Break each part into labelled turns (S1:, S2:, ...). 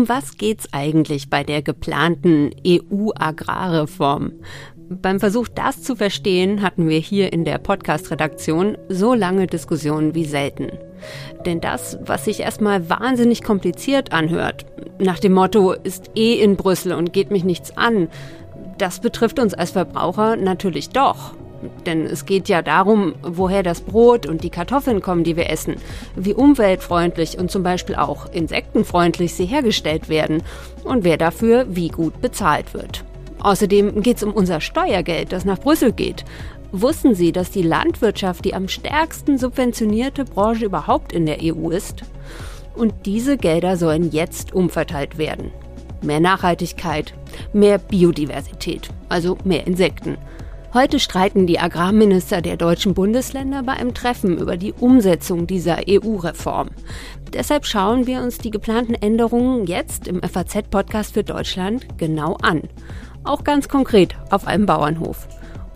S1: Um was geht's eigentlich bei der geplanten EU-Agrarreform? Beim Versuch, das zu verstehen, hatten wir hier in der Podcast-Redaktion so lange Diskussionen wie selten. Denn das, was sich erstmal wahnsinnig kompliziert anhört, nach dem Motto ist eh in Brüssel und geht mich nichts an, das betrifft uns als Verbraucher natürlich doch. Denn es geht ja darum, woher das Brot und die Kartoffeln kommen, die wir essen, wie umweltfreundlich und zum Beispiel auch insektenfreundlich sie hergestellt werden und wer dafür wie gut bezahlt wird. Außerdem geht es um unser Steuergeld, das nach Brüssel geht. Wussten Sie, dass die Landwirtschaft die am stärksten subventionierte Branche überhaupt in der EU ist? Und diese Gelder sollen jetzt umverteilt werden. Mehr Nachhaltigkeit, mehr Biodiversität, also mehr Insekten. Heute streiten die Agrarminister der deutschen Bundesländer bei einem Treffen über die Umsetzung dieser EU-Reform. Deshalb schauen wir uns die geplanten Änderungen jetzt im FAZ-Podcast für Deutschland genau an auch ganz konkret auf einem Bauernhof.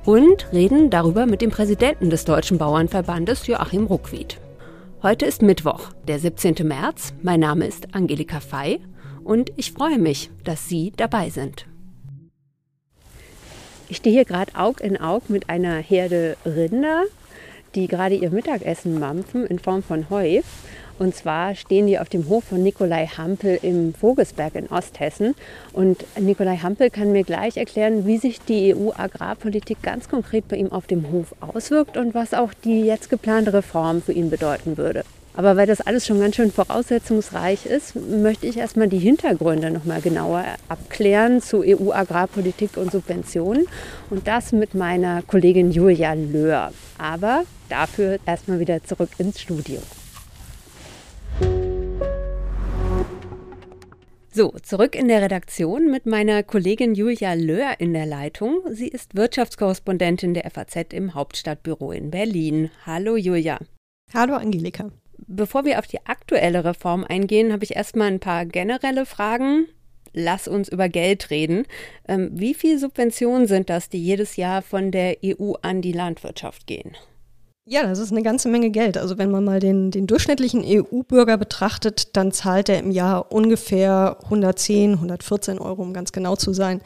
S1: Und reden darüber mit dem Präsidenten des Deutschen Bauernverbandes, Joachim Ruckwied. Heute ist Mittwoch, der 17. März. Mein Name ist Angelika Fey und ich freue mich, dass Sie dabei sind. Ich stehe hier gerade Aug in Aug mit einer Herde Rinder, die gerade ihr Mittagessen mampfen in Form von Heu. Und zwar stehen die auf dem Hof von Nikolai Hampel im Vogelsberg in Osthessen. Und Nikolai Hampel kann mir gleich erklären, wie sich die EU-Agrarpolitik ganz konkret bei ihm auf dem Hof auswirkt und was auch die jetzt geplante Reform für ihn bedeuten würde. Aber weil das alles schon ganz schön voraussetzungsreich ist, möchte ich erstmal die Hintergründe noch mal genauer abklären zu EU-Agrarpolitik und Subventionen und das mit meiner Kollegin Julia Löhr. Aber dafür erstmal wieder zurück ins Studio. So, zurück in der Redaktion mit meiner Kollegin Julia Löhr in der Leitung. Sie ist Wirtschaftskorrespondentin der FAZ im Hauptstadtbüro in Berlin. Hallo Julia.
S2: Hallo Angelika.
S1: Bevor wir auf die aktuelle Reform eingehen, habe ich erstmal ein paar generelle Fragen. Lass uns über Geld reden. Ähm, wie viel Subventionen sind das, die jedes Jahr von der EU an die Landwirtschaft gehen?
S2: Ja, das ist eine ganze Menge Geld. Also wenn man mal den, den durchschnittlichen EU-Bürger betrachtet, dann zahlt er im Jahr ungefähr 110, 114 Euro, um ganz genau zu sein,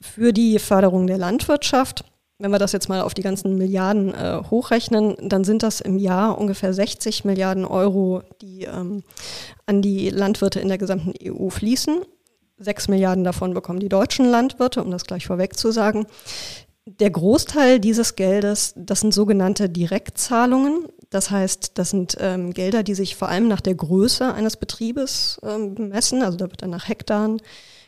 S2: für die Förderung der Landwirtschaft. Wenn wir das jetzt mal auf die ganzen Milliarden äh, hochrechnen, dann sind das im Jahr ungefähr 60 Milliarden Euro, die ähm, an die Landwirte in der gesamten EU fließen. Sechs Milliarden davon bekommen die deutschen Landwirte, um das gleich vorweg zu sagen. Der Großteil dieses Geldes, das sind sogenannte Direktzahlungen. Das heißt, das sind ähm, Gelder, die sich vor allem nach der Größe eines Betriebes ähm, messen. Also da wird dann nach Hektaren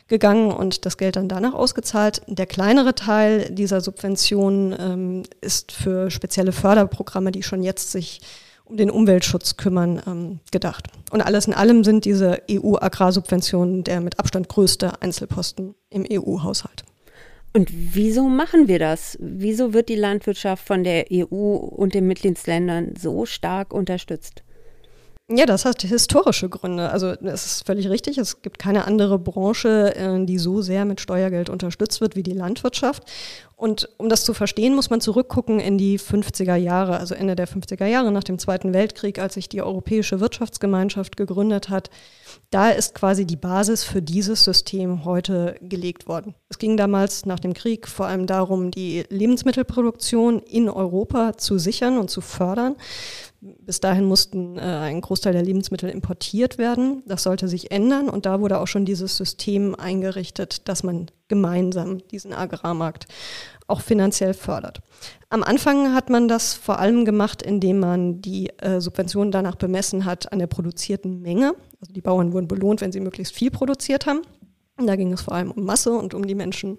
S2: gegangen und das Geld dann danach ausgezahlt. Der kleinere Teil dieser Subventionen ähm, ist für spezielle Förderprogramme, die schon jetzt sich um den Umweltschutz kümmern, ähm, gedacht. Und alles in allem sind diese EU-Agrarsubventionen der mit Abstand größte Einzelposten im EU-Haushalt.
S1: Und wieso machen wir das? Wieso wird die Landwirtschaft von der EU und den Mitgliedsländern so stark unterstützt?
S2: Ja, das hat historische Gründe. Also es ist völlig richtig. Es gibt keine andere Branche, äh, die so sehr mit Steuergeld unterstützt wird wie die Landwirtschaft. Und um das zu verstehen, muss man zurückgucken in die 50er Jahre, also Ende der 50er Jahre nach dem Zweiten Weltkrieg, als sich die Europäische Wirtschaftsgemeinschaft gegründet hat. Da ist quasi die Basis für dieses System heute gelegt worden. Es ging damals nach dem Krieg vor allem darum, die Lebensmittelproduktion in Europa zu sichern und zu fördern. Bis dahin mussten äh, ein Großteil der Lebensmittel importiert werden. Das sollte sich ändern und da wurde auch schon dieses System eingerichtet, dass man gemeinsam diesen Agrarmarkt auch finanziell fördert. Am Anfang hat man das vor allem gemacht, indem man die äh, Subventionen danach bemessen hat an der produzierten Menge. Also die Bauern wurden belohnt, wenn sie möglichst viel produziert haben. Da ging es vor allem um Masse und um die Menschen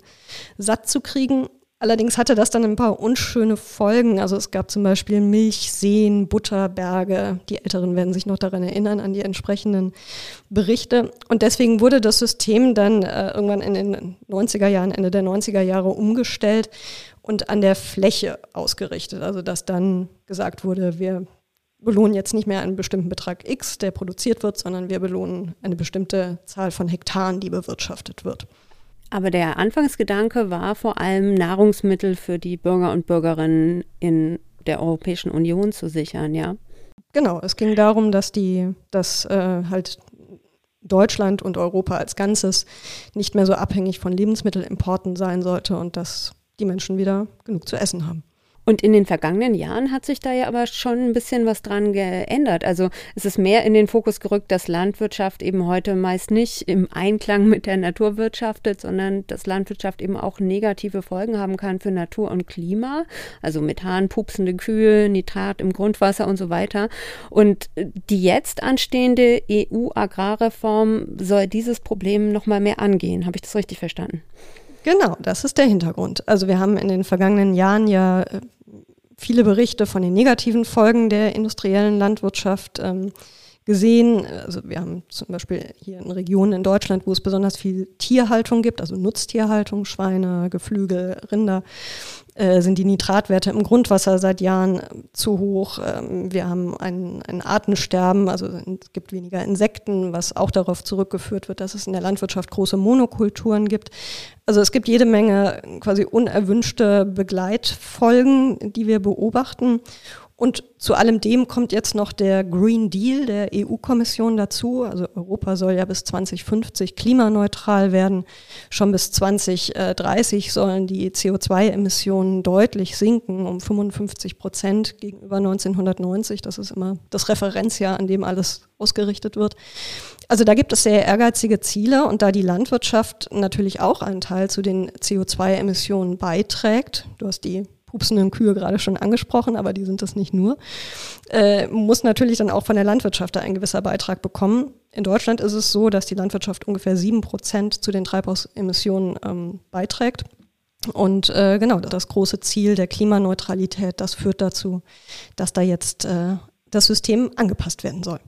S2: satt zu kriegen. Allerdings hatte das dann ein paar unschöne Folgen. Also es gab zum Beispiel Milchseen, Butterberge. Die Älteren werden sich noch daran erinnern, an die entsprechenden Berichte. Und deswegen wurde das System dann äh, irgendwann in den 90er Jahren, Ende der 90er Jahre umgestellt und an der Fläche ausgerichtet. Also dass dann gesagt wurde, wir belohnen jetzt nicht mehr einen bestimmten Betrag X, der produziert wird, sondern wir belohnen eine bestimmte Zahl von Hektaren, die bewirtschaftet wird.
S1: Aber der Anfangsgedanke war vor allem Nahrungsmittel für die Bürger und Bürgerinnen in der Europäischen Union zu sichern, ja?
S2: Genau, es ging darum, dass die, dass äh, halt Deutschland und Europa als Ganzes nicht mehr so abhängig von Lebensmittelimporten sein sollte und dass die Menschen wieder genug zu essen haben.
S1: Und in den vergangenen Jahren hat sich da ja aber schon ein bisschen was dran geändert. Also es ist mehr in den Fokus gerückt, dass Landwirtschaft eben heute meist nicht im Einklang mit der Natur wirtschaftet, sondern dass Landwirtschaft eben auch negative Folgen haben kann für Natur und Klima. Also Methan, pupsende Kühe, Nitrat im Grundwasser und so weiter. Und die jetzt anstehende EU-Agrarreform soll dieses Problem nochmal mehr angehen. Habe ich das richtig verstanden?
S2: Genau, das ist der Hintergrund. Also wir haben in den vergangenen Jahren ja äh, viele Berichte von den negativen Folgen der industriellen Landwirtschaft ähm, gesehen. Also wir haben zum Beispiel hier in Regionen in Deutschland, wo es besonders viel Tierhaltung gibt, also Nutztierhaltung, Schweine, Geflügel, Rinder, äh, sind die Nitratwerte im Grundwasser seit Jahren äh, zu hoch. Ähm, wir haben ein, ein Artensterben, also es gibt weniger Insekten, was auch darauf zurückgeführt wird, dass es in der Landwirtschaft große Monokulturen gibt. Also es gibt jede Menge quasi unerwünschte Begleitfolgen, die wir beobachten. Und zu allem dem kommt jetzt noch der Green Deal der EU-Kommission dazu. Also Europa soll ja bis 2050 klimaneutral werden. Schon bis 2030 sollen die CO2-Emissionen deutlich sinken, um 55 Prozent gegenüber 1990. Das ist immer das Referenzjahr, an dem alles ausgerichtet wird. Also da gibt es sehr ehrgeizige Ziele und da die Landwirtschaft natürlich auch einen Teil zu den CO2-Emissionen beiträgt, du hast die pupsenden Kühe gerade schon angesprochen, aber die sind das nicht nur, äh, muss natürlich dann auch von der Landwirtschaft da ein gewisser Beitrag bekommen. In Deutschland ist es so, dass die Landwirtschaft ungefähr sieben Prozent zu den Treibhausemissionen ähm, beiträgt. Und äh, genau, das große Ziel der Klimaneutralität, das führt dazu, dass da jetzt äh, das System angepasst werden soll.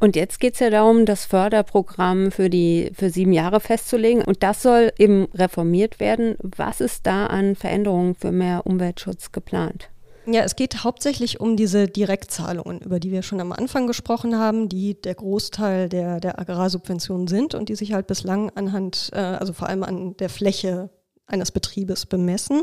S1: Und jetzt geht es ja darum, das Förderprogramm für die für sieben Jahre festzulegen. Und das soll eben reformiert werden. Was ist da an Veränderungen für mehr Umweltschutz geplant?
S2: Ja, es geht hauptsächlich um diese Direktzahlungen, über die wir schon am Anfang gesprochen haben, die der Großteil der, der Agrarsubventionen sind und die sich halt bislang anhand, äh, also vor allem an der Fläche eines Betriebes bemessen.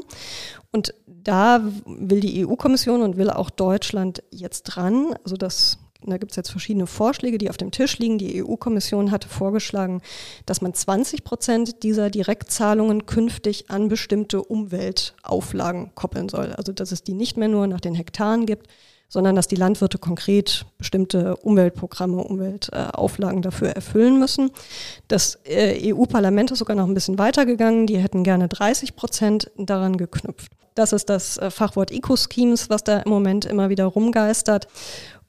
S2: Und da will die EU-Kommission und will auch Deutschland jetzt dran, also das da gibt es jetzt verschiedene Vorschläge, die auf dem Tisch liegen. Die EU-Kommission hatte vorgeschlagen, dass man 20 Prozent dieser Direktzahlungen künftig an bestimmte Umweltauflagen koppeln soll. Also dass es die nicht mehr nur nach den Hektaren gibt, sondern dass die Landwirte konkret bestimmte Umweltprogramme, Umweltauflagen dafür erfüllen müssen. Das äh, EU-Parlament ist sogar noch ein bisschen weitergegangen. Die hätten gerne 30 Prozent daran geknüpft. Das ist das äh, Fachwort Eco-Schemes, was da im Moment immer wieder rumgeistert.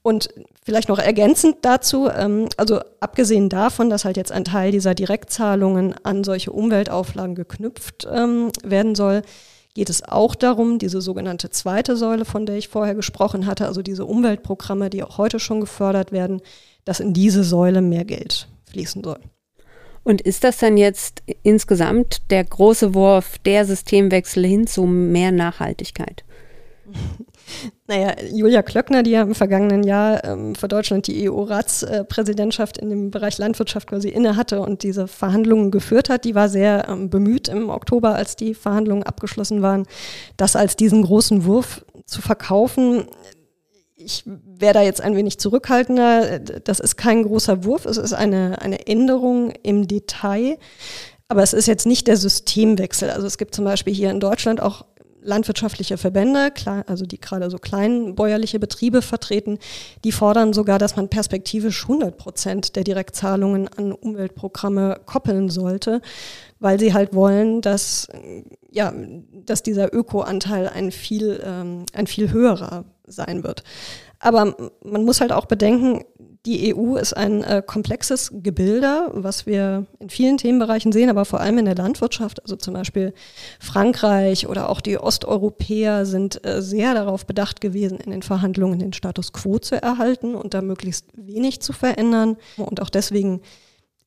S2: Und vielleicht noch ergänzend dazu, ähm, also abgesehen davon, dass halt jetzt ein Teil dieser Direktzahlungen an solche Umweltauflagen geknüpft ähm, werden soll, geht es auch darum, diese sogenannte zweite Säule, von der ich vorher gesprochen hatte, also diese Umweltprogramme, die auch heute schon gefördert werden, dass in diese Säule mehr Geld fließen soll.
S1: Und ist das dann jetzt insgesamt der große Wurf, der Systemwechsel hin zu mehr Nachhaltigkeit?
S2: Naja, Julia Klöckner, die ja im vergangenen Jahr ähm, für Deutschland die EU-Ratspräsidentschaft in dem Bereich Landwirtschaft quasi innehatte und diese Verhandlungen geführt hat, die war sehr ähm, bemüht im Oktober, als die Verhandlungen abgeschlossen waren, das als diesen großen Wurf zu verkaufen. Ich wäre da jetzt ein wenig zurückhaltender. Das ist kein großer Wurf, es ist eine, eine Änderung im Detail. Aber es ist jetzt nicht der Systemwechsel. Also es gibt zum Beispiel hier in Deutschland auch landwirtschaftliche Verbände, also die gerade so kleinbäuerliche Betriebe vertreten, die fordern sogar, dass man perspektivisch 100 Prozent der Direktzahlungen an Umweltprogramme koppeln sollte, weil sie halt wollen, dass, ja, dass dieser Ökoanteil ein viel, ähm, ein viel höherer sein wird. Aber man muss halt auch bedenken, die EU ist ein äh, komplexes Gebilde, was wir in vielen Themenbereichen sehen, aber vor allem in der Landwirtschaft. Also zum Beispiel Frankreich oder auch die Osteuropäer sind äh, sehr darauf bedacht gewesen, in den Verhandlungen den Status quo zu erhalten und da möglichst wenig zu verändern. Und auch deswegen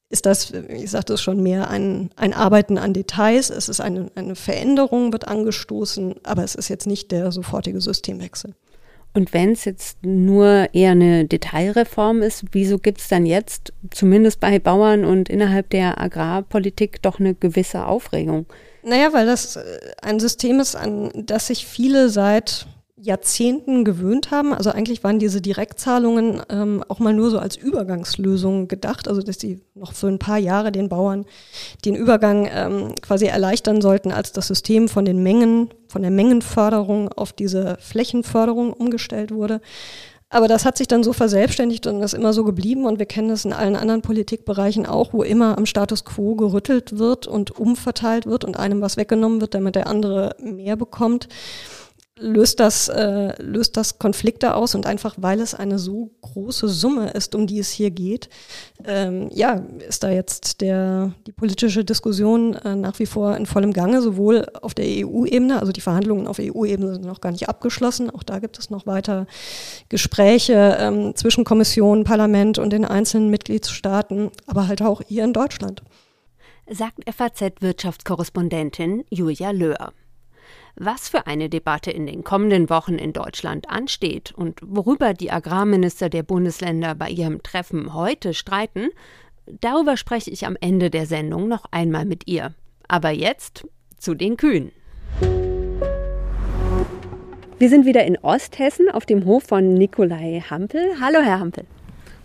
S2: ist das, ich sagte es schon, mehr ein, ein Arbeiten an Details. Es ist eine, eine Veränderung, wird angestoßen, aber es ist jetzt nicht der sofortige Systemwechsel.
S1: Und wenn es jetzt nur eher eine Detailreform ist, wieso gibt es dann jetzt, zumindest bei Bauern und innerhalb der Agrarpolitik, doch eine gewisse Aufregung?
S2: Naja, weil das äh, ein System ist, an das sich viele seit Jahrzehnten gewöhnt haben. Also eigentlich waren diese Direktzahlungen ähm, auch mal nur so als Übergangslösung gedacht, also dass die noch für ein paar Jahre den Bauern den Übergang ähm, quasi erleichtern sollten, als das System von den Mengen, von der Mengenförderung auf diese Flächenförderung umgestellt wurde. Aber das hat sich dann so verselbstständigt und ist immer so geblieben und wir kennen das in allen anderen Politikbereichen auch, wo immer am Status quo gerüttelt wird und umverteilt wird und einem was weggenommen wird, damit der andere mehr bekommt löst das, äh, löst das Konflikte aus und einfach weil es eine so große Summe ist, um die es hier geht, ähm, ja, ist da jetzt der, die politische Diskussion äh, nach wie vor in vollem Gange, sowohl auf der EU-Ebene, also die Verhandlungen auf EU-Ebene sind noch gar nicht abgeschlossen, auch da gibt es noch weiter Gespräche ähm, zwischen Kommission, Parlament und den einzelnen Mitgliedstaaten, aber halt auch hier in Deutschland.
S1: Sagt FAZ-Wirtschaftskorrespondentin Julia Löhr. Was für eine Debatte in den kommenden Wochen in Deutschland ansteht und worüber die Agrarminister der Bundesländer bei ihrem Treffen heute streiten, darüber spreche ich am Ende der Sendung noch einmal mit ihr. Aber jetzt zu den Kühen. Wir sind wieder in Osthessen auf dem Hof von Nikolai Hampel. Hallo, Herr Hampel.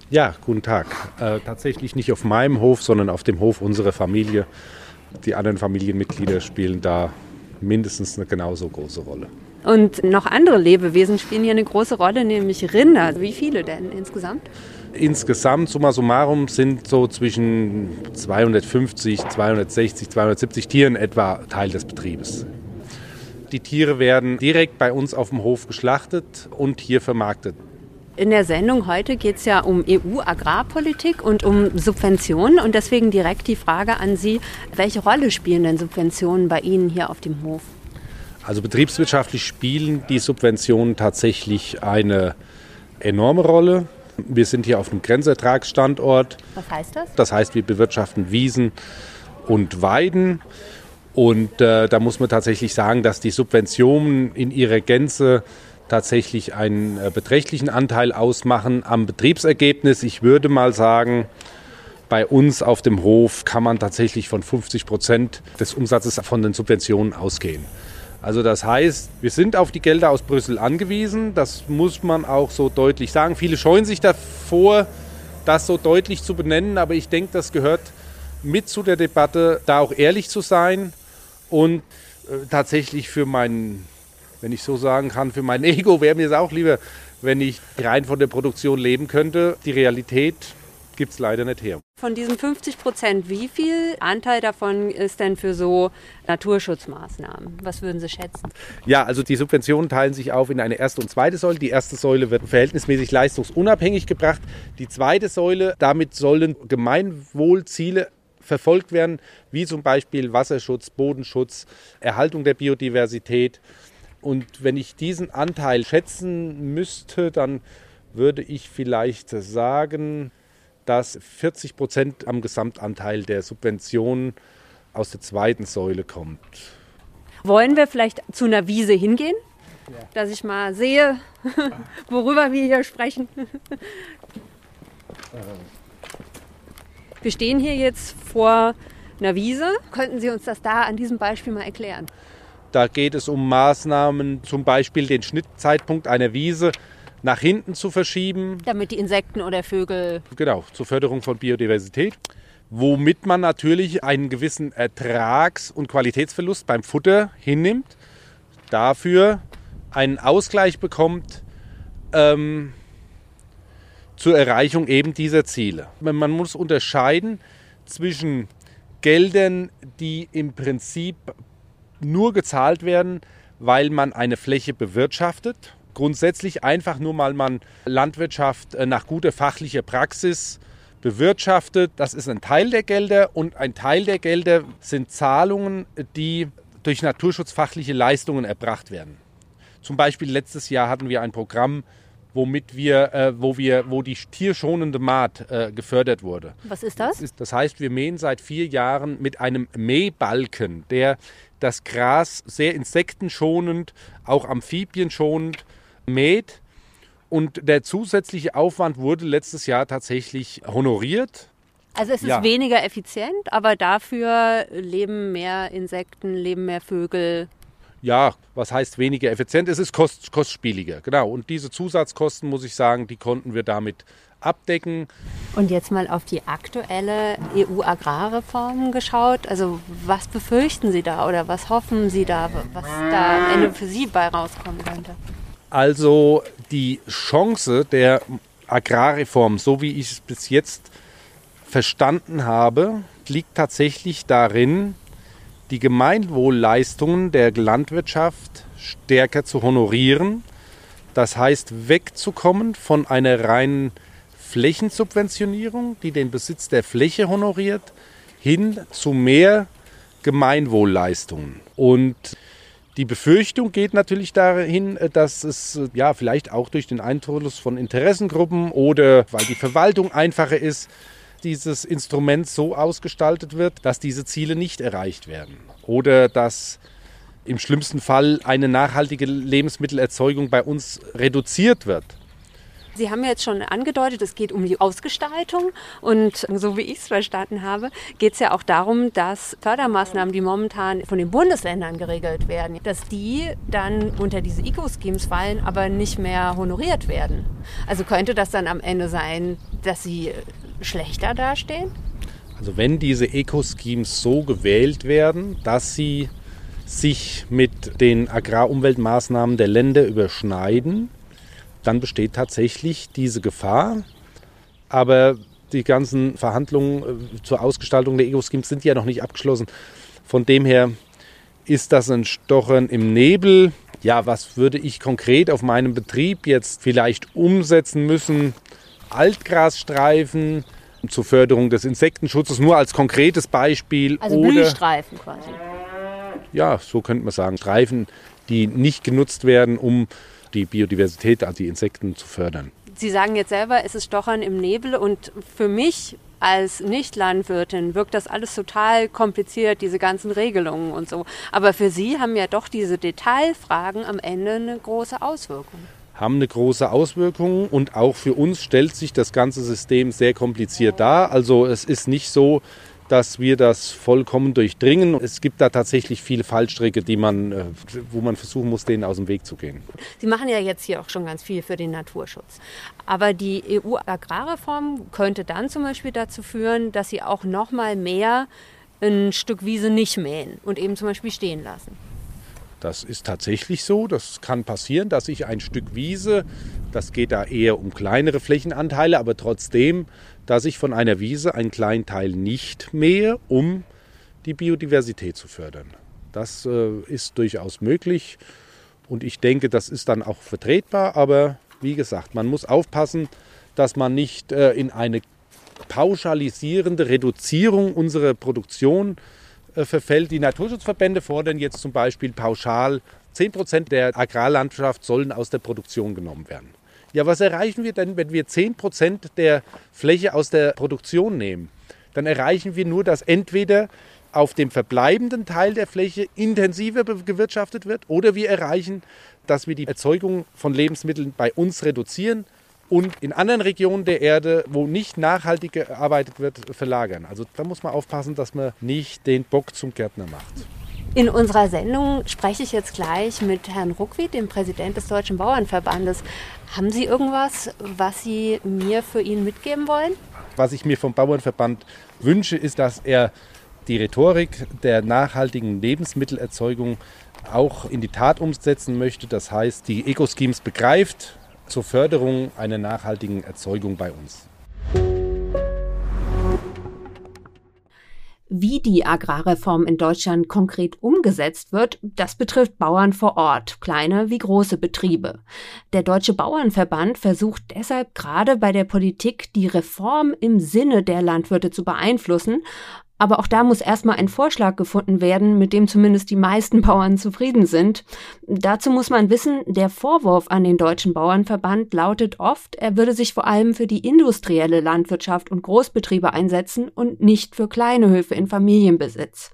S3: Ja, guten Tag. Äh, tatsächlich nicht auf meinem Hof, sondern auf dem Hof unserer Familie. Die anderen Familienmitglieder spielen da mindestens eine genauso große Rolle.
S1: Und noch andere Lebewesen spielen hier eine große Rolle, nämlich Rinder. Wie viele denn insgesamt?
S3: Insgesamt, summa summarum, sind so zwischen 250, 260, 270 Tieren etwa Teil des Betriebes. Die Tiere werden direkt bei uns auf dem Hof geschlachtet und hier vermarktet.
S1: In der Sendung heute geht es ja um EU-Agrarpolitik und um Subventionen und deswegen direkt die Frage an Sie, welche Rolle spielen denn Subventionen bei Ihnen hier auf dem Hof?
S3: Also betriebswirtschaftlich spielen die Subventionen tatsächlich eine enorme Rolle. Wir sind hier auf einem Grenzertragsstandort.
S1: Was heißt das?
S3: Das heißt, wir bewirtschaften Wiesen und Weiden. Und äh, da muss man tatsächlich sagen, dass die Subventionen in ihrer Gänze tatsächlich einen äh, beträchtlichen Anteil ausmachen am Betriebsergebnis. Ich würde mal sagen, bei uns auf dem Hof kann man tatsächlich von 50 Prozent des Umsatzes von den Subventionen ausgehen. Also das heißt, wir sind auf die Gelder aus Brüssel angewiesen. Das muss man auch so deutlich sagen. Viele scheuen sich davor, das so deutlich zu benennen, aber ich denke, das gehört mit zu der Debatte, da auch ehrlich zu sein und äh, tatsächlich für meinen wenn ich so sagen kann, für mein Ego wäre mir es auch lieber, wenn ich rein von der Produktion leben könnte. Die Realität gibt es leider nicht her.
S1: Von diesen 50 Prozent, wie viel Anteil davon ist denn für so Naturschutzmaßnahmen? Was würden Sie schätzen?
S3: Ja, also die Subventionen teilen sich auf in eine erste und zweite Säule. Die erste Säule wird verhältnismäßig leistungsunabhängig gebracht. Die zweite Säule, damit sollen Gemeinwohlziele verfolgt werden, wie zum Beispiel Wasserschutz, Bodenschutz, Erhaltung der Biodiversität. Und wenn ich diesen Anteil schätzen müsste, dann würde ich vielleicht sagen, dass 40 Prozent am Gesamtanteil der Subventionen aus der zweiten Säule kommt.
S1: Wollen wir vielleicht zu einer Wiese hingehen? Ja. Dass ich mal sehe, worüber wir hier sprechen. Wir stehen hier jetzt vor einer Wiese. Könnten Sie uns das da an diesem Beispiel mal erklären?
S3: Da geht es um Maßnahmen, zum Beispiel den Schnittzeitpunkt einer Wiese nach hinten zu verschieben.
S1: Damit die Insekten oder Vögel.
S3: Genau, zur Förderung von Biodiversität. Womit man natürlich einen gewissen Ertrags- und Qualitätsverlust beim Futter hinnimmt. Dafür einen Ausgleich bekommt ähm, zur Erreichung eben dieser Ziele. Man muss unterscheiden zwischen Geldern, die im Prinzip nur gezahlt werden, weil man eine Fläche bewirtschaftet. Grundsätzlich einfach nur mal man Landwirtschaft äh, nach guter fachlicher Praxis bewirtschaftet. Das ist ein Teil der Gelder und ein Teil der Gelder sind Zahlungen, die durch naturschutzfachliche Leistungen erbracht werden. Zum Beispiel letztes Jahr hatten wir ein Programm, womit wir, äh, wo wir, wo die tierschonende Maat äh, gefördert wurde.
S1: Was ist das?
S3: Das heißt, wir mähen seit vier Jahren mit einem Mähbalken, der das Gras sehr insektenschonend, auch amphibienschonend mäht. Und der zusätzliche Aufwand wurde letztes Jahr tatsächlich honoriert.
S1: Also es ist ja. weniger effizient, aber dafür leben mehr Insekten, leben mehr Vögel.
S3: Ja, was heißt weniger effizient? Es ist kost, kostspieliger, genau. Und diese Zusatzkosten, muss ich sagen, die konnten wir damit abdecken.
S1: Und jetzt mal auf die aktuelle EU-Agrarreform geschaut. Also was befürchten Sie da oder was hoffen Sie da, was da am Ende für Sie bei rauskommen könnte?
S3: Also die Chance der Agrarreform, so wie ich es bis jetzt verstanden habe, liegt tatsächlich darin, die Gemeinwohlleistungen der Landwirtschaft stärker zu honorieren. Das heißt, wegzukommen von einer reinen Flächensubventionierung, die den Besitz der Fläche honoriert, hin zu mehr Gemeinwohlleistungen. Und die Befürchtung geht natürlich dahin, dass es ja vielleicht auch durch den Einfluss von Interessengruppen oder weil die Verwaltung einfacher ist, dieses Instrument so ausgestaltet wird, dass diese Ziele nicht erreicht werden. Oder dass im schlimmsten Fall eine nachhaltige Lebensmittelerzeugung bei uns reduziert wird.
S1: Sie haben jetzt schon angedeutet, es geht um die Ausgestaltung und so wie ich es verstanden habe, geht es ja auch darum, dass Fördermaßnahmen, die momentan von den Bundesländern geregelt werden, dass die dann unter diese Eco-Schemes fallen, aber nicht mehr honoriert werden. Also könnte das dann am Ende sein, dass sie schlechter dastehen?
S3: Also wenn diese Eco-Schemes so gewählt werden, dass sie sich mit den Agrarumweltmaßnahmen der Länder überschneiden, dann besteht tatsächlich diese Gefahr. Aber die ganzen Verhandlungen äh, zur Ausgestaltung der Eco-Schemes sind ja noch nicht abgeschlossen. Von dem her ist das ein Stochern im Nebel. Ja, was würde ich konkret auf meinem Betrieb jetzt vielleicht umsetzen müssen? Altgrasstreifen zur Förderung des Insektenschutzes, nur als konkretes Beispiel.
S1: Also oder, Blühstreifen quasi.
S3: Ja, so könnte man sagen. Streifen, die nicht genutzt werden, um die Biodiversität, also die Insekten zu fördern.
S1: Sie sagen jetzt selber, es ist Stochern im Nebel und für mich als Nicht-Landwirtin wirkt das alles total kompliziert, diese ganzen Regelungen und so. Aber für Sie haben ja doch diese Detailfragen am Ende eine große Auswirkung
S3: haben eine große Auswirkung und auch für uns stellt sich das ganze System sehr kompliziert dar. Also es ist nicht so, dass wir das vollkommen durchdringen. Es gibt da tatsächlich viele Fallstricke, die man, äh, wo man versuchen muss, denen aus dem Weg zu gehen.
S1: Sie machen ja jetzt hier auch schon ganz viel für den Naturschutz. Aber die EU-Agrarreform könnte dann zum Beispiel dazu führen, dass Sie auch noch mal mehr ein Stück Wiese nicht mähen und eben zum Beispiel stehen lassen.
S3: Das ist tatsächlich so. Das kann passieren, dass ich ein Stück Wiese, das geht da eher um kleinere Flächenanteile, aber trotzdem, dass ich von einer Wiese einen kleinen Teil nicht mähe, um die Biodiversität zu fördern. Das äh, ist durchaus möglich und ich denke, das ist dann auch vertretbar. Aber wie gesagt, man muss aufpassen, dass man nicht äh, in eine pauschalisierende Reduzierung unserer Produktion äh, verfällt. Die Naturschutzverbände fordern jetzt zum Beispiel pauschal, 10 Prozent der Agrarlandschaft sollen aus der Produktion genommen werden. Ja, was erreichen wir denn, wenn wir 10 Prozent der Fläche aus der Produktion nehmen? Dann erreichen wir nur, dass entweder auf dem verbleibenden Teil der Fläche intensiver gewirtschaftet wird oder wir erreichen, dass wir die Erzeugung von Lebensmitteln bei uns reduzieren und in anderen Regionen der Erde, wo nicht nachhaltig gearbeitet wird, verlagern. Also da muss man aufpassen, dass man nicht den Bock zum Gärtner macht.
S1: In unserer Sendung spreche ich jetzt gleich mit Herrn Ruckwied, dem Präsident des Deutschen Bauernverbandes. Haben Sie irgendwas, was Sie mir für ihn mitgeben wollen?
S3: Was ich mir vom Bauernverband wünsche, ist, dass er die Rhetorik der nachhaltigen Lebensmittelerzeugung auch in die Tat umsetzen möchte. Das heißt, die Eco-Schemes begreift, zur Förderung einer nachhaltigen Erzeugung bei uns.
S1: Wie die Agrarreform in Deutschland konkret umgesetzt wird, das betrifft Bauern vor Ort, kleine wie große Betriebe. Der Deutsche Bauernverband versucht deshalb gerade bei der Politik die Reform im Sinne der Landwirte zu beeinflussen aber auch da muss erstmal ein Vorschlag gefunden werden, mit dem zumindest die meisten Bauern zufrieden sind. Dazu muss man wissen, der Vorwurf an den Deutschen Bauernverband lautet oft, er würde sich vor allem für die industrielle Landwirtschaft und Großbetriebe einsetzen und nicht für kleine Höfe in Familienbesitz.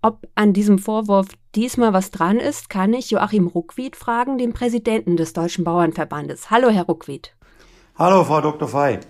S1: Ob an diesem Vorwurf diesmal was dran ist, kann ich Joachim Ruckwied fragen, den Präsidenten des Deutschen Bauernverbandes. Hallo, Herr Ruckwied.
S4: Hallo, Frau Dr. Fey.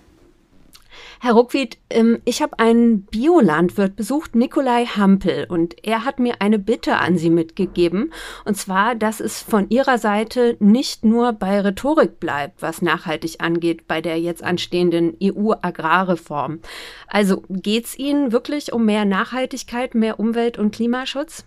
S1: Herr Ruckwied, ähm, ich habe einen Biolandwirt besucht, Nikolai Hampel, und er hat mir eine Bitte an Sie mitgegeben, und zwar, dass es von Ihrer Seite nicht nur bei Rhetorik bleibt, was nachhaltig angeht, bei der jetzt anstehenden EU-Agrarreform. Also geht es Ihnen wirklich um mehr Nachhaltigkeit, mehr Umwelt- und Klimaschutz?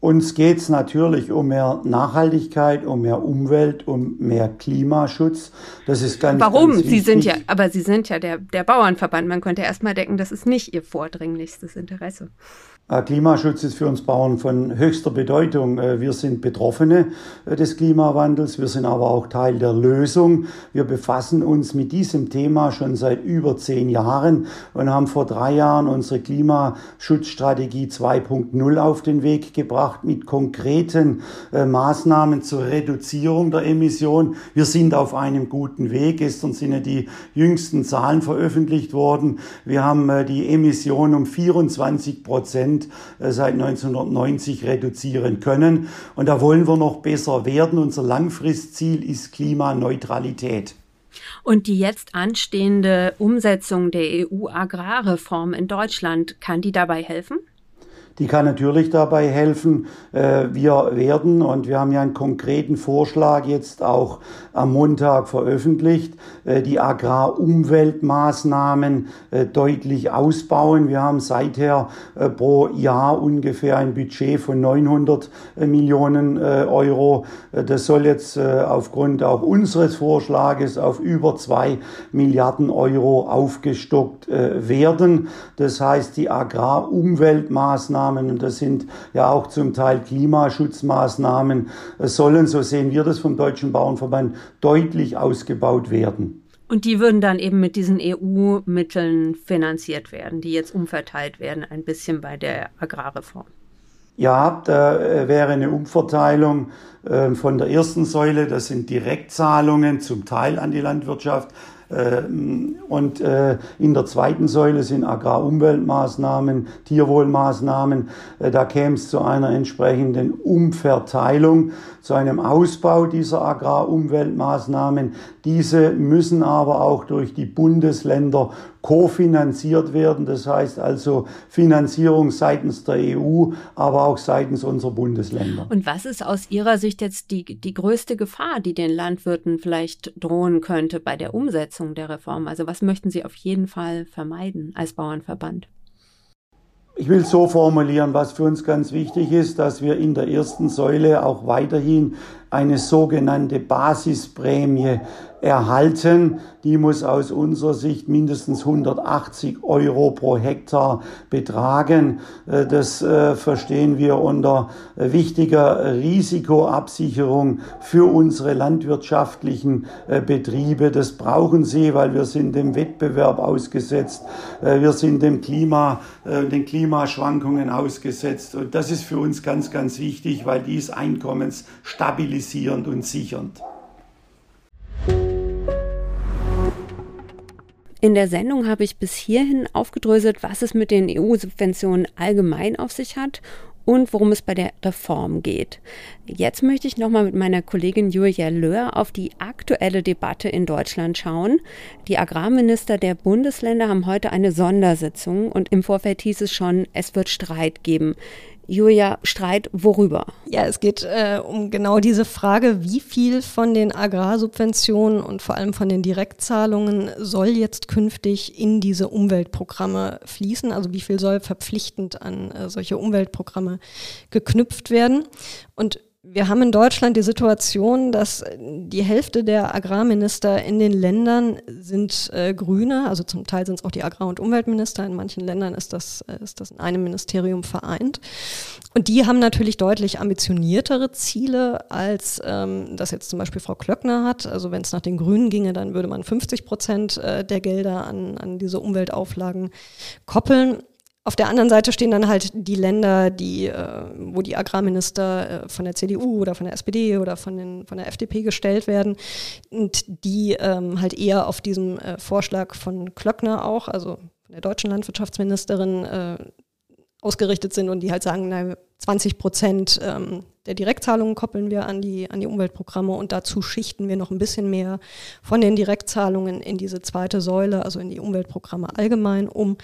S4: Uns geht es natürlich um mehr Nachhaltigkeit, um mehr Umwelt, um mehr Klimaschutz. Das ist ganz
S1: Warum?
S4: Ganz
S1: Sie sind ja, aber Sie sind ja der, der Bauernverband. Man könnte erst mal denken, das ist nicht Ihr vordringlichstes Interesse.
S4: Äh, Klimaschutz ist für uns Bauern von höchster Bedeutung. Äh, wir sind Betroffene äh, des Klimawandels, wir sind aber auch Teil der Lösung. Wir befassen uns mit diesem Thema schon seit über zehn Jahren und haben vor drei Jahren unsere Klimaschutzstrategie 2.0 auf den Weg gebracht mit konkreten Maßnahmen zur Reduzierung der Emission. Wir sind auf einem guten Weg. Gestern sind ja die jüngsten Zahlen veröffentlicht worden. Wir haben die Emissionen um 24 Prozent Prozent äh, seit 1990 reduzieren können. Und da wollen wir noch besser werden. Unser Langfristziel ist Klimaneutralität.
S1: Und die jetzt anstehende Umsetzung der EU-Agrarreform in Deutschland, kann die dabei helfen?
S4: Die kann natürlich dabei helfen. Äh, wir werden, und wir haben ja einen konkreten Vorschlag jetzt auch am Montag veröffentlicht, äh, die Agrarumweltmaßnahmen äh, deutlich ausbauen. Wir haben seither pro Jahr ungefähr ein Budget von 900 Millionen Euro. Das soll jetzt aufgrund auch unseres Vorschlages auf über zwei Milliarden Euro aufgestockt werden. Das heißt, die Agrarumweltmaßnahmen Maßnahmen, und das sind ja auch zum Teil Klimaschutzmaßnahmen, sollen, so sehen wir das vom Deutschen Bauernverband, deutlich ausgebaut werden.
S1: Und die würden dann eben mit diesen EU-Mitteln finanziert werden, die jetzt umverteilt werden, ein bisschen bei der Agrarreform.
S4: Ja, da äh, wäre eine Umverteilung ähm, von der ersten Säule, das sind Direktzahlungen zum Teil an die Landwirtschaft, und äh, in der zweiten Säule sind Agrarumweltmaßnahmen, Tierwohlmaßnahmen. Äh, da käme es zu einer entsprechenden Umverteilung, zu einem Ausbau dieser Agrarumweltmaßnahmen. Diese müssen aber auch durch die Bundesländer kofinanziert werden. Das heißt also Finanzierung seitens der EU, aber auch seitens unserer Bundesländer.
S1: Und was ist aus Ihrer Sicht jetzt die, die größte Gefahr, die den Landwirten vielleicht drohen könnte bei der Umsetzung der Reform? Also was möchten Sie auf jeden Fall vermeiden als Bauernverband?
S4: Ich will so formulieren, was für uns ganz wichtig ist, dass wir in der ersten Säule auch weiterhin eine sogenannte Basisprämie erhalten. Die muss aus unserer Sicht mindestens 180 Euro pro Hektar betragen. Äh, das äh, verstehen wir unter wichtiger Risikoabsicherung für unsere landwirtschaftlichen äh, Betriebe. Das brauchen sie, weil wir sind dem Wettbewerb ausgesetzt. Wir sind dem Klima, den Klimaschwankungen ausgesetzt. Und das ist für uns ganz, ganz wichtig, weil dies einkommensstabilisierend und sichernd.
S1: In der Sendung habe ich bis hierhin aufgedröselt, was es mit den EU-Subventionen allgemein auf sich hat und worum es bei der Reform geht. Jetzt möchte ich nochmal mit meiner Kollegin Julia Löhr auf die aktuelle Debatte in Deutschland schauen. Die Agrarminister der Bundesländer haben heute eine Sondersitzung und im Vorfeld hieß es schon, es wird Streit geben. Julia, Streit worüber?
S2: Ja, es geht äh, um genau diese Frage, wie viel von den Agrarsubventionen und vor allem von den Direktzahlungen soll jetzt künftig in diese Umweltprogramme fließen? Also wie viel soll verpflichtend an äh, solche Umweltprogramme geknüpft werden? Und wir haben in Deutschland die Situation, dass die Hälfte der Agrarminister in den Ländern sind äh, Grüne, also zum Teil sind es auch die Agrar- und Umweltminister, in manchen Ländern ist das, äh, ist das in einem Ministerium vereint. Und die haben natürlich deutlich ambitioniertere Ziele, als ähm, das jetzt zum Beispiel Frau Klöckner hat. Also wenn es nach den Grünen ginge, dann würde man 50 Prozent äh, der Gelder an, an diese Umweltauflagen koppeln. Auf der anderen Seite stehen dann halt die Länder, die, äh, wo die Agrarminister äh, von der CDU oder von der SPD oder von, den, von der FDP gestellt werden und die ähm, halt eher auf diesem äh, Vorschlag von Klöckner auch, also von der deutschen Landwirtschaftsministerin, ausgerichtet sind und die halt sagen, na, 20 Prozent ähm, der Direktzahlungen koppeln wir an die, an die Umweltprogramme und dazu schichten wir noch ein bisschen mehr von den Direktzahlungen in diese zweite Säule, also in die Umweltprogramme allgemein um.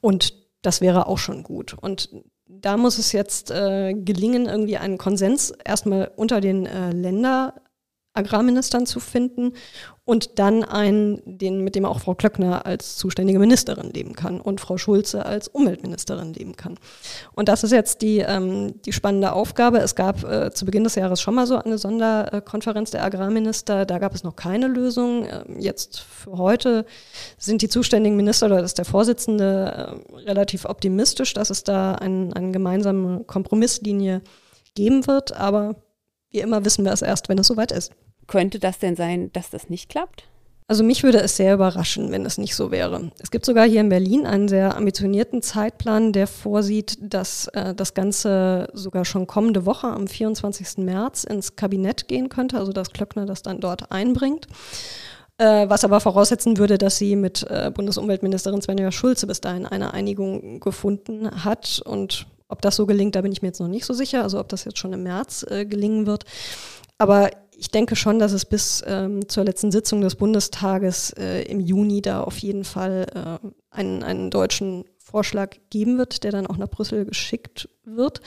S2: Und das wäre auch schon gut. Und da muss es jetzt äh, gelingen, irgendwie einen Konsens erstmal unter den äh, Länder Agrarministern zu finden und dann einen, den, mit dem auch Frau Klöckner als zuständige Ministerin leben kann und Frau Schulze als Umweltministerin leben kann. Und das ist jetzt die, ähm, die spannende Aufgabe. Es gab äh, zu Beginn des Jahres schon mal so eine Sonderkonferenz der Agrarminister. Da gab es noch keine Lösung. Ähm, jetzt für heute sind die zuständigen Minister oder ist der Vorsitzende äh, relativ optimistisch, dass es da ein, eine gemeinsame Kompromisslinie geben wird. Aber wie immer wissen wir es erst, wenn es soweit ist.
S1: Könnte das denn sein, dass das nicht klappt?
S2: Also mich würde es sehr überraschen, wenn es nicht so wäre. Es gibt sogar hier in Berlin einen sehr ambitionierten Zeitplan, der vorsieht, dass äh, das Ganze sogar schon kommende Woche am 24. März ins Kabinett gehen könnte, also dass Klöckner das dann dort einbringt. Äh, was aber voraussetzen würde, dass sie mit äh, Bundesumweltministerin Svenja Schulze bis dahin eine Einigung gefunden hat. Und ob das so gelingt, da bin ich mir jetzt noch nicht so sicher, also ob das jetzt schon im März äh, gelingen wird. Aber ich denke schon, dass es bis ähm, zur letzten Sitzung des Bundestages äh, im Juni da auf jeden Fall äh, einen, einen deutschen Vorschlag geben wird, der dann auch nach Brüssel geschickt wird,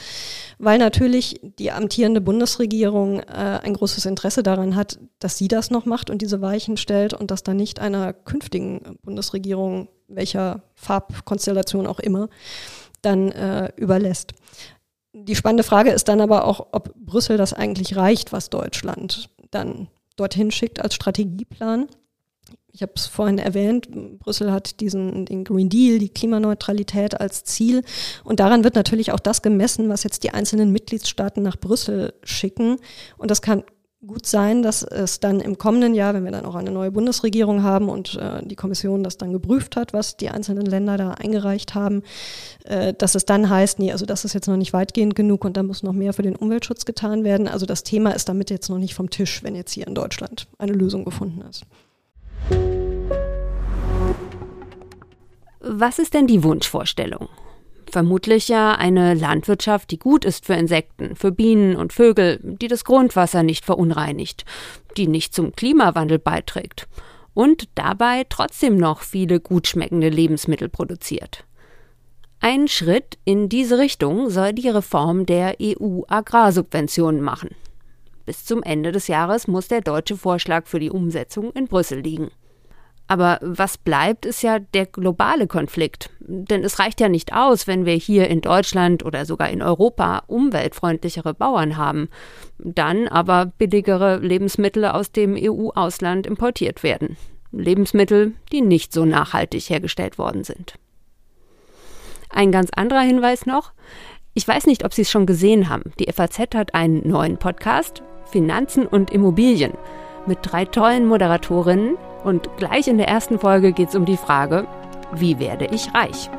S2: weil natürlich die amtierende Bundesregierung äh, ein großes Interesse daran hat, dass sie das noch macht und diese Weichen stellt und das dann nicht einer künftigen Bundesregierung, welcher Farbkonstellation auch immer, dann äh, überlässt. Die spannende Frage ist dann aber auch, ob Brüssel das eigentlich reicht, was Deutschland dann dorthin schickt als Strategieplan. Ich habe es vorhin erwähnt, Brüssel hat diesen den Green Deal, die Klimaneutralität als Ziel. Und daran wird natürlich auch das gemessen, was jetzt die einzelnen Mitgliedstaaten nach Brüssel schicken. Und das kann gut sein, dass es dann im kommenden Jahr, wenn wir dann auch eine neue Bundesregierung haben und äh, die Kommission das dann geprüft hat, was die einzelnen Länder da eingereicht haben, äh, dass es dann heißt, nee, also das ist jetzt noch nicht weitgehend genug und da muss noch mehr für den Umweltschutz getan werden. Also das Thema ist damit jetzt noch nicht vom Tisch, wenn jetzt hier in Deutschland eine Lösung gefunden ist.
S1: Was ist denn die Wunschvorstellung? Vermutlich ja eine Landwirtschaft, die gut ist für Insekten, für Bienen und Vögel, die das Grundwasser nicht verunreinigt, die nicht zum Klimawandel beiträgt und dabei trotzdem noch viele gut schmeckende Lebensmittel produziert. Ein Schritt in diese Richtung soll die Reform der EU-Agrarsubventionen machen. Bis zum Ende des Jahres muss der deutsche Vorschlag für die Umsetzung in Brüssel liegen. Aber was bleibt, ist ja der globale Konflikt. Denn es reicht ja nicht aus, wenn wir hier in Deutschland oder sogar in Europa umweltfreundlichere Bauern haben, dann aber billigere Lebensmittel aus dem EU-Ausland importiert werden. Lebensmittel, die nicht so nachhaltig hergestellt worden sind. Ein ganz anderer Hinweis noch. Ich weiß nicht, ob Sie es schon gesehen haben. Die FAZ hat einen neuen Podcast, Finanzen und Immobilien, mit drei tollen Moderatorinnen, und gleich in der ersten Folge geht es um die Frage, wie werde ich reich?